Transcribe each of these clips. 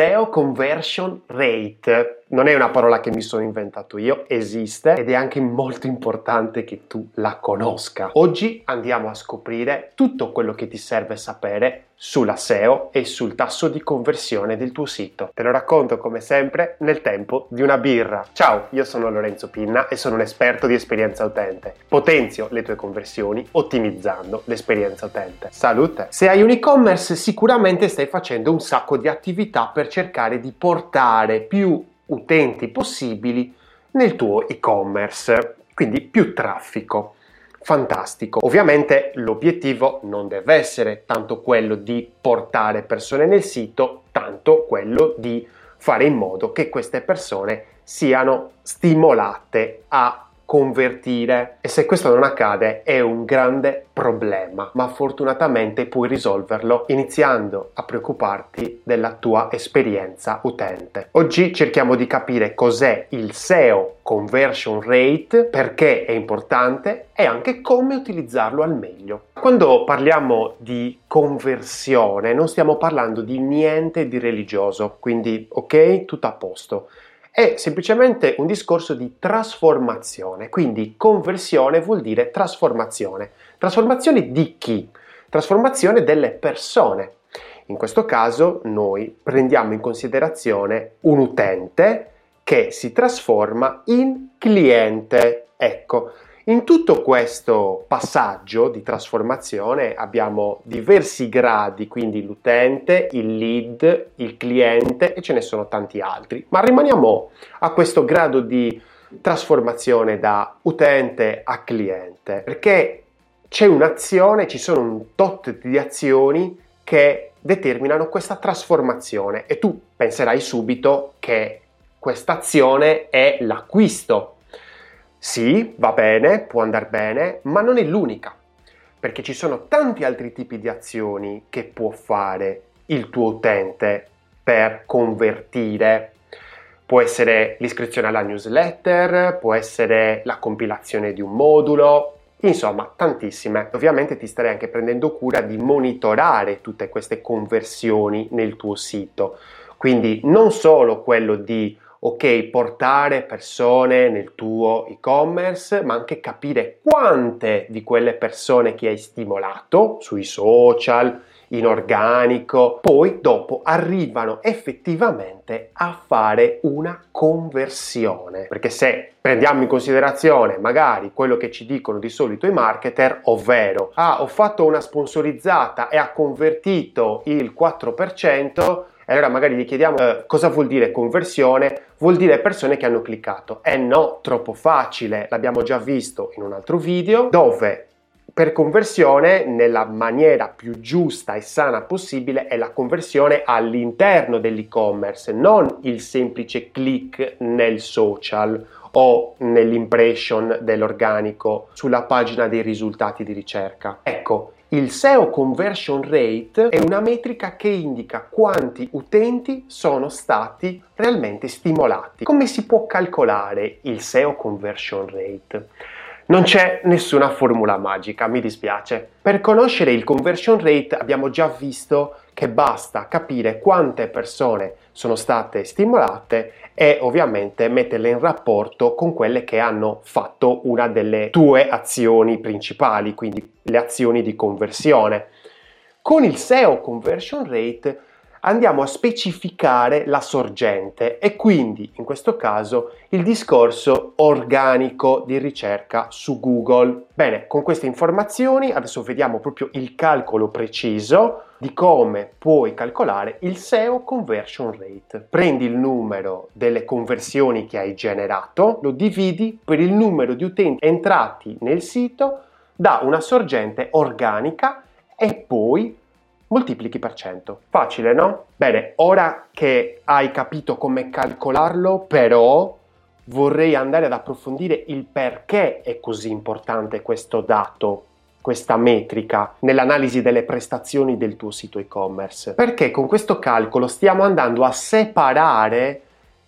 SEO Conversion Rate. Non è una parola che mi sono inventato io, esiste ed è anche molto importante che tu la conosca. Oggi andiamo a scoprire tutto quello che ti serve sapere sulla SEO e sul tasso di conversione del tuo sito. Te lo racconto come sempre nel tempo di una birra. Ciao, io sono Lorenzo Pinna e sono un esperto di esperienza utente. Potenzio le tue conversioni ottimizzando l'esperienza utente. Salute! Se hai un e-commerce sicuramente stai facendo un sacco di attività per cercare di portare più utenti possibili nel tuo e-commerce, quindi più traffico. Fantastico. Ovviamente l'obiettivo non deve essere tanto quello di portare persone nel sito, tanto quello di fare in modo che queste persone siano stimolate a convertire e se questo non accade è un grande problema, ma fortunatamente puoi risolverlo iniziando a preoccuparti della tua esperienza utente. Oggi cerchiamo di capire cos'è il SEO conversion rate, perché è importante e anche come utilizzarlo al meglio. Quando parliamo di conversione non stiamo parlando di niente di religioso, quindi ok, tutto a posto è semplicemente un discorso di trasformazione, quindi conversione vuol dire trasformazione. Trasformazione di chi? Trasformazione delle persone. In questo caso noi prendiamo in considerazione un utente che si trasforma in cliente. Ecco, in tutto questo passaggio di trasformazione abbiamo diversi gradi, quindi l'utente, il lead, il cliente e ce ne sono tanti altri. Ma rimaniamo a questo grado di trasformazione da utente a cliente, perché c'è un'azione, ci sono un tot di azioni che determinano questa trasformazione e tu penserai subito che questa azione è l'acquisto sì, va bene, può andare bene, ma non è l'unica, perché ci sono tanti altri tipi di azioni che può fare il tuo utente per convertire. Può essere l'iscrizione alla newsletter, può essere la compilazione di un modulo, insomma tantissime. Ovviamente ti starei anche prendendo cura di monitorare tutte queste conversioni nel tuo sito. Quindi non solo quello di ok, portare persone nel tuo e-commerce, ma anche capire quante di quelle persone che hai stimolato sui social, in organico, poi dopo arrivano effettivamente a fare una conversione. Perché se prendiamo in considerazione magari quello che ci dicono di solito i marketer, ovvero ah, ho fatto una sponsorizzata e ha convertito il 4%, e allora magari gli chiediamo eh, cosa vuol dire conversione, vuol dire persone che hanno cliccato. Eh no, troppo facile, l'abbiamo già visto in un altro video, dove per conversione nella maniera più giusta e sana possibile è la conversione all'interno dell'e-commerce, non il semplice click nel social o nell'impression dell'organico sulla pagina dei risultati di ricerca. Ecco, il SEO conversion rate è una metrica che indica quanti utenti sono stati realmente stimolati. Come si può calcolare il SEO conversion rate? Non c'è nessuna formula magica, mi dispiace. Per conoscere il conversion rate abbiamo già visto che basta capire quante persone sono state stimolate e ovviamente metterle in rapporto con quelle che hanno fatto una delle tue azioni principali, quindi le azioni di conversione. Con il SEO conversion rate andiamo a specificare la sorgente e quindi in questo caso il discorso organico di ricerca su Google. Bene, con queste informazioni adesso vediamo proprio il calcolo preciso di come puoi calcolare il SEO conversion rate. Prendi il numero delle conversioni che hai generato, lo dividi per il numero di utenti entrati nel sito da una sorgente organica e poi moltiplichi per cento. Facile, no? Bene, ora che hai capito come calcolarlo, però vorrei andare ad approfondire il perché è così importante questo dato questa metrica nell'analisi delle prestazioni del tuo sito e-commerce. Perché con questo calcolo stiamo andando a separare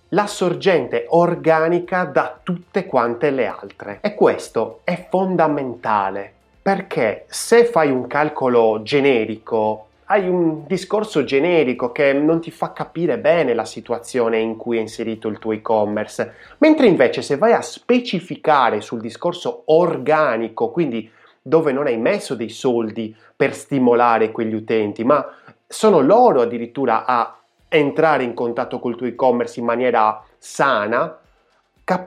la sorgente organica da tutte quante le altre. E questo è fondamentale perché se fai un calcolo generico hai un discorso generico che non ti fa capire bene la situazione in cui è inserito il tuo e-commerce, mentre invece se vai a specificare sul discorso organico, quindi dove non hai messo dei soldi per stimolare quegli utenti, ma sono loro addirittura a entrare in contatto col tuo e-commerce in maniera sana,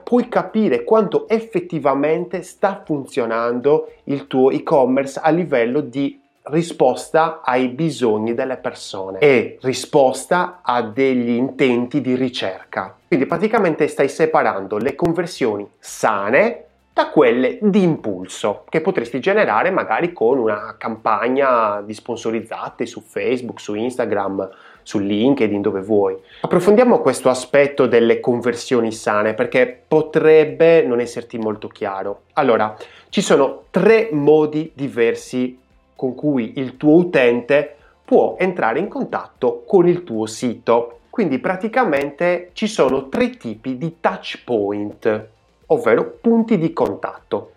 puoi capire quanto effettivamente sta funzionando il tuo e-commerce a livello di risposta ai bisogni delle persone e risposta a degli intenti di ricerca. Quindi praticamente stai separando le conversioni sane da quelle di impulso che potresti generare magari con una campagna di sponsorizzate su Facebook, su Instagram, su LinkedIn, dove vuoi. Approfondiamo questo aspetto delle conversioni sane perché potrebbe non esserti molto chiaro. Allora, ci sono tre modi diversi con cui il tuo utente può entrare in contatto con il tuo sito. Quindi praticamente ci sono tre tipi di touch point, ovvero punti di contatto.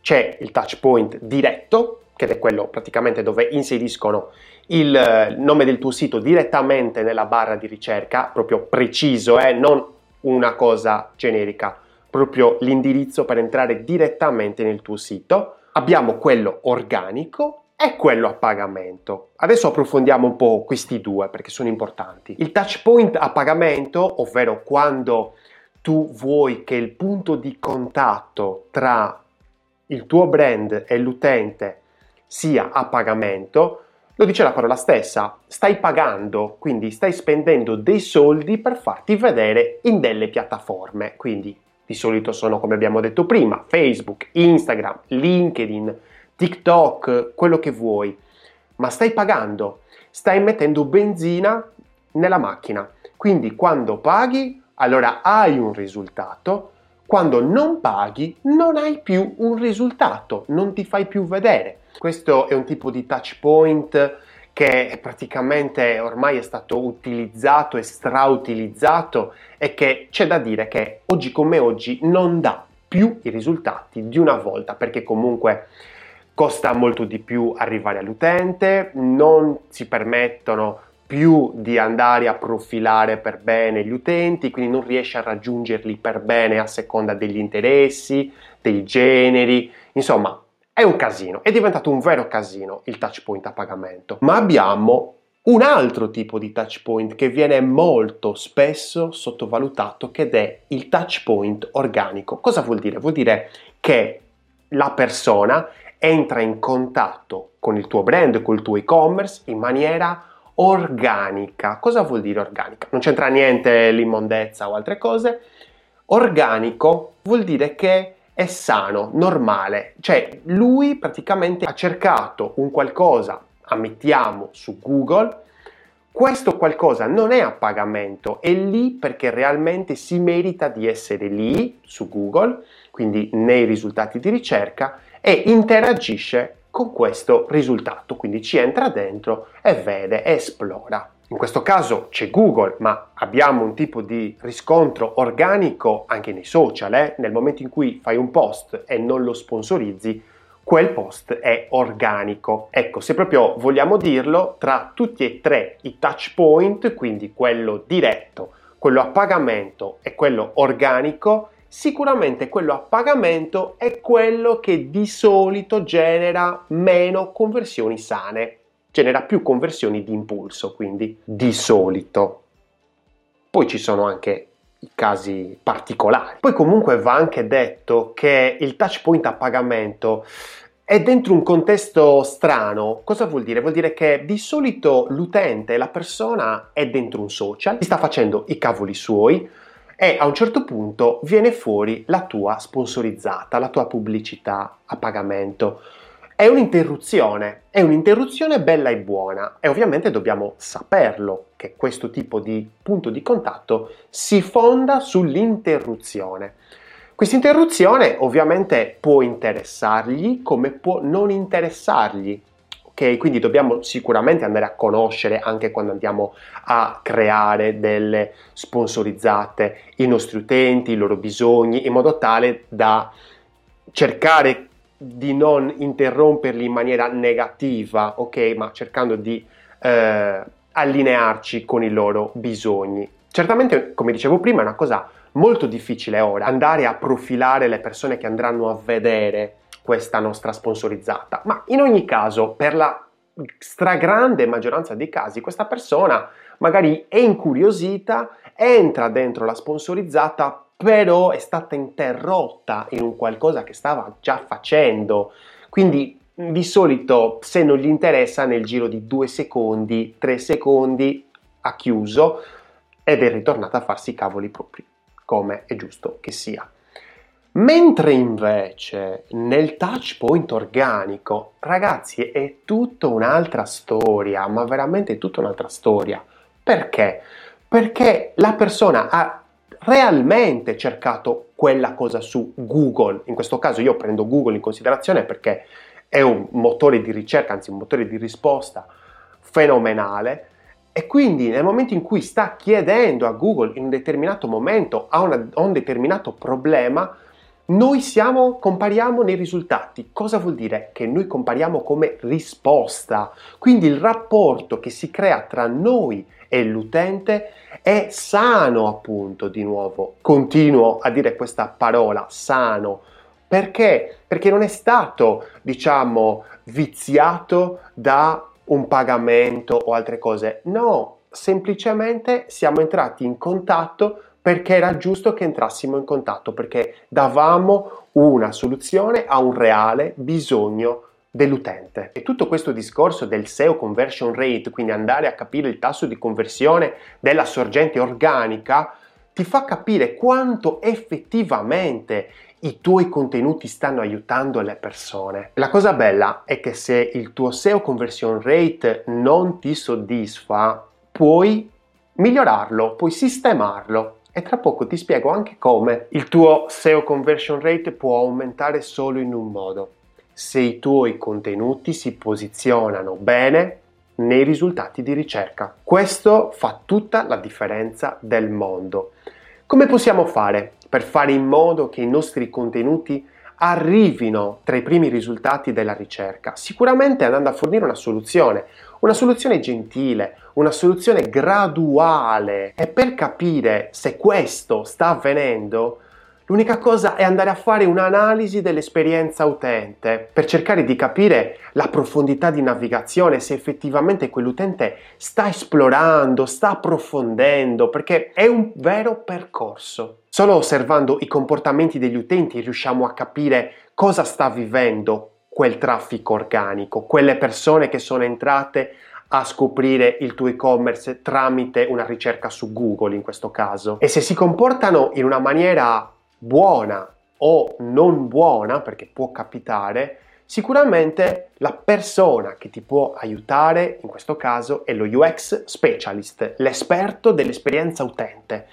C'è il touch point diretto, che è quello praticamente dove inseriscono il nome del tuo sito direttamente nella barra di ricerca, proprio preciso, eh? non una cosa generica, proprio l'indirizzo per entrare direttamente nel tuo sito abbiamo quello organico e quello a pagamento. Adesso approfondiamo un po' questi due perché sono importanti. Il touch point a pagamento, ovvero quando tu vuoi che il punto di contatto tra il tuo brand e l'utente sia a pagamento, lo dice la parola stessa, stai pagando, quindi stai spendendo dei soldi per farti vedere in delle piattaforme, quindi di solito sono, come abbiamo detto prima, Facebook, Instagram, LinkedIn, TikTok, quello che vuoi, ma stai pagando, stai mettendo benzina nella macchina. Quindi quando paghi, allora hai un risultato, quando non paghi non hai più un risultato, non ti fai più vedere. Questo è un tipo di touch point che praticamente ormai è stato utilizzato e strautilizzato e che c'è da dire che oggi come oggi non dà più i risultati di una volta perché comunque costa molto di più arrivare all'utente, non si permettono più di andare a profilare per bene gli utenti, quindi non riesce a raggiungerli per bene a seconda degli interessi, dei generi, insomma è un casino, è diventato un vero casino il touch point a pagamento. Ma abbiamo un altro tipo di touch point che viene molto spesso sottovalutato ed è il touch point organico. Cosa vuol dire? Vuol dire che la persona entra in contatto con il tuo brand, col tuo e-commerce in maniera organica. Cosa vuol dire organica? Non c'entra niente l'immondezza o altre cose. Organico vuol dire che è sano, normale, cioè lui praticamente ha cercato un qualcosa, ammettiamo, su Google, questo qualcosa non è a pagamento, è lì perché realmente si merita di essere lì su Google, quindi nei risultati di ricerca, e interagisce con questo risultato, quindi ci entra dentro e vede, esplora. In questo caso c'è Google, ma abbiamo un tipo di riscontro organico anche nei social. Eh? Nel momento in cui fai un post e non lo sponsorizzi, quel post è organico. Ecco, se proprio vogliamo dirlo, tra tutti e tre i touch point, quindi quello diretto, quello a pagamento e quello organico, sicuramente quello a pagamento è quello che di solito genera meno conversioni sane genera più conversioni di impulso, quindi di solito. Poi ci sono anche i casi particolari. Poi comunque va anche detto che il touch point a pagamento è dentro un contesto strano. Cosa vuol dire? Vuol dire che di solito l'utente, la persona è dentro un social, sta facendo i cavoli suoi e a un certo punto viene fuori la tua sponsorizzata, la tua pubblicità a pagamento. È un'interruzione, è un'interruzione bella e buona e ovviamente dobbiamo saperlo che questo tipo di punto di contatto si fonda sull'interruzione. Questa interruzione ovviamente può interessargli come può non interessargli. Ok, quindi dobbiamo sicuramente andare a conoscere anche quando andiamo a creare delle sponsorizzate i nostri utenti, i loro bisogni, in modo tale da cercare di non interromperli in maniera negativa, ok, ma cercando di eh, allinearci con i loro bisogni. Certamente, come dicevo prima, è una cosa molto difficile ora andare a profilare le persone che andranno a vedere questa nostra sponsorizzata, ma in ogni caso, per la stragrande maggioranza dei casi, questa persona magari è incuriosita, entra dentro la sponsorizzata, però è stata interrotta in un qualcosa che stava già facendo. Quindi di solito se non gli interessa nel giro di due secondi, tre secondi ha chiuso ed è ritornata a farsi i cavoli propri, come è giusto che sia. Mentre invece nel touch point organico, ragazzi, è tutta un'altra storia, ma veramente tutta un'altra storia. Perché? Perché la persona ha realmente cercato quella cosa su Google. In questo caso io prendo Google in considerazione perché è un motore di ricerca, anzi un motore di risposta fenomenale. E quindi nel momento in cui sta chiedendo a Google in un determinato momento, a, una, a un determinato problema, noi siamo, compariamo nei risultati. Cosa vuol dire? Che noi compariamo come risposta. Quindi il rapporto che si crea tra noi e l'utente è sano, appunto, di nuovo. Continuo a dire questa parola, sano. Perché? Perché non è stato, diciamo, viziato da un pagamento o altre cose. No, semplicemente siamo entrati in contatto perché era giusto che entrassimo in contatto, perché davamo una soluzione a un reale bisogno dell'utente. E tutto questo discorso del SEO conversion rate, quindi andare a capire il tasso di conversione della sorgente organica, ti fa capire quanto effettivamente i tuoi contenuti stanno aiutando le persone. La cosa bella è che se il tuo SEO conversion rate non ti soddisfa, puoi migliorarlo, puoi sistemarlo e tra poco ti spiego anche come il tuo SEO conversion rate può aumentare solo in un modo. Se i tuoi contenuti si posizionano bene nei risultati di ricerca. Questo fa tutta la differenza del mondo. Come possiamo fare per fare in modo che i nostri contenuti arrivino tra i primi risultati della ricerca? Sicuramente andando a fornire una soluzione, una soluzione gentile, una soluzione graduale. E per capire se questo sta avvenendo, L'unica cosa è andare a fare un'analisi dell'esperienza utente per cercare di capire la profondità di navigazione, se effettivamente quell'utente sta esplorando, sta approfondendo, perché è un vero percorso. Solo osservando i comportamenti degli utenti riusciamo a capire cosa sta vivendo quel traffico organico, quelle persone che sono entrate a scoprire il tuo e-commerce tramite una ricerca su Google in questo caso. E se si comportano in una maniera buona o non buona, perché può capitare, sicuramente la persona che ti può aiutare in questo caso è lo UX specialist, l'esperto dell'esperienza utente.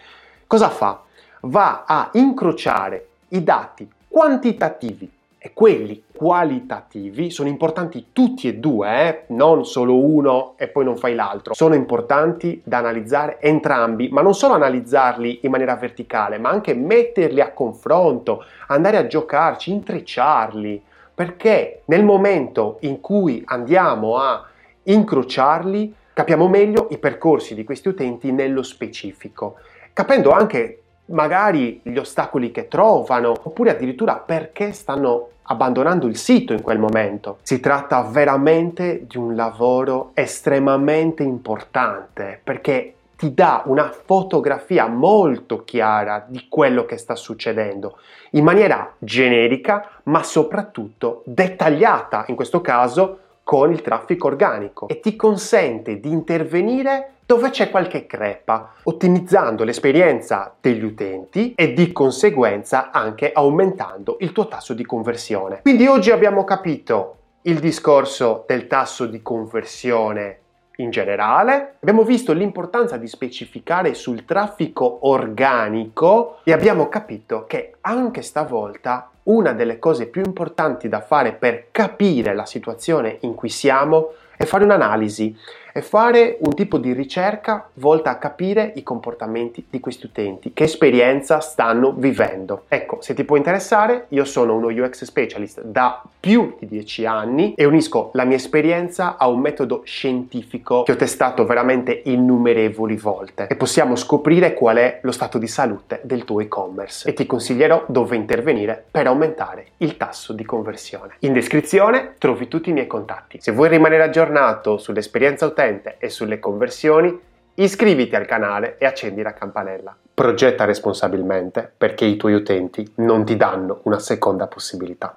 Cosa fa? Va a incrociare i dati quantitativi e quelli qualitativi sono importanti tutti e due, eh? non solo uno e poi non fai l'altro. Sono importanti da analizzare entrambi, ma non solo analizzarli in maniera verticale, ma anche metterli a confronto, andare a giocarci, intrecciarli, perché nel momento in cui andiamo a incrociarli, capiamo meglio i percorsi di questi utenti nello specifico, capendo anche magari gli ostacoli che trovano, oppure addirittura perché stanno abbandonando il sito in quel momento. Si tratta veramente di un lavoro estremamente importante perché ti dà una fotografia molto chiara di quello che sta succedendo in maniera generica ma soprattutto dettagliata in questo caso con il traffico organico e ti consente di intervenire dove c'è qualche crepa, ottimizzando l'esperienza degli utenti e di conseguenza anche aumentando il tuo tasso di conversione. Quindi oggi abbiamo capito il discorso del tasso di conversione in generale, abbiamo visto l'importanza di specificare sul traffico organico e abbiamo capito che anche stavolta una delle cose più importanti da fare per capire la situazione in cui siamo è fare un'analisi, e fare un tipo di ricerca volta a capire i comportamenti di questi utenti, che esperienza stanno vivendo. Ecco, se ti può interessare, io sono uno UX specialist da più di 10 anni e unisco la mia esperienza a un metodo scientifico che ho testato veramente innumerevoli volte e possiamo scoprire qual è lo stato di salute del tuo e-commerce e ti consiglierò dove intervenire per aumentare il tasso di conversione. In descrizione trovi tutti i miei contatti. Se vuoi rimanere aggiornato sull'esperienza utente e sulle conversioni, iscriviti al canale e accendi la campanella. Progetta responsabilmente perché i tuoi utenti non ti danno una seconda possibilità.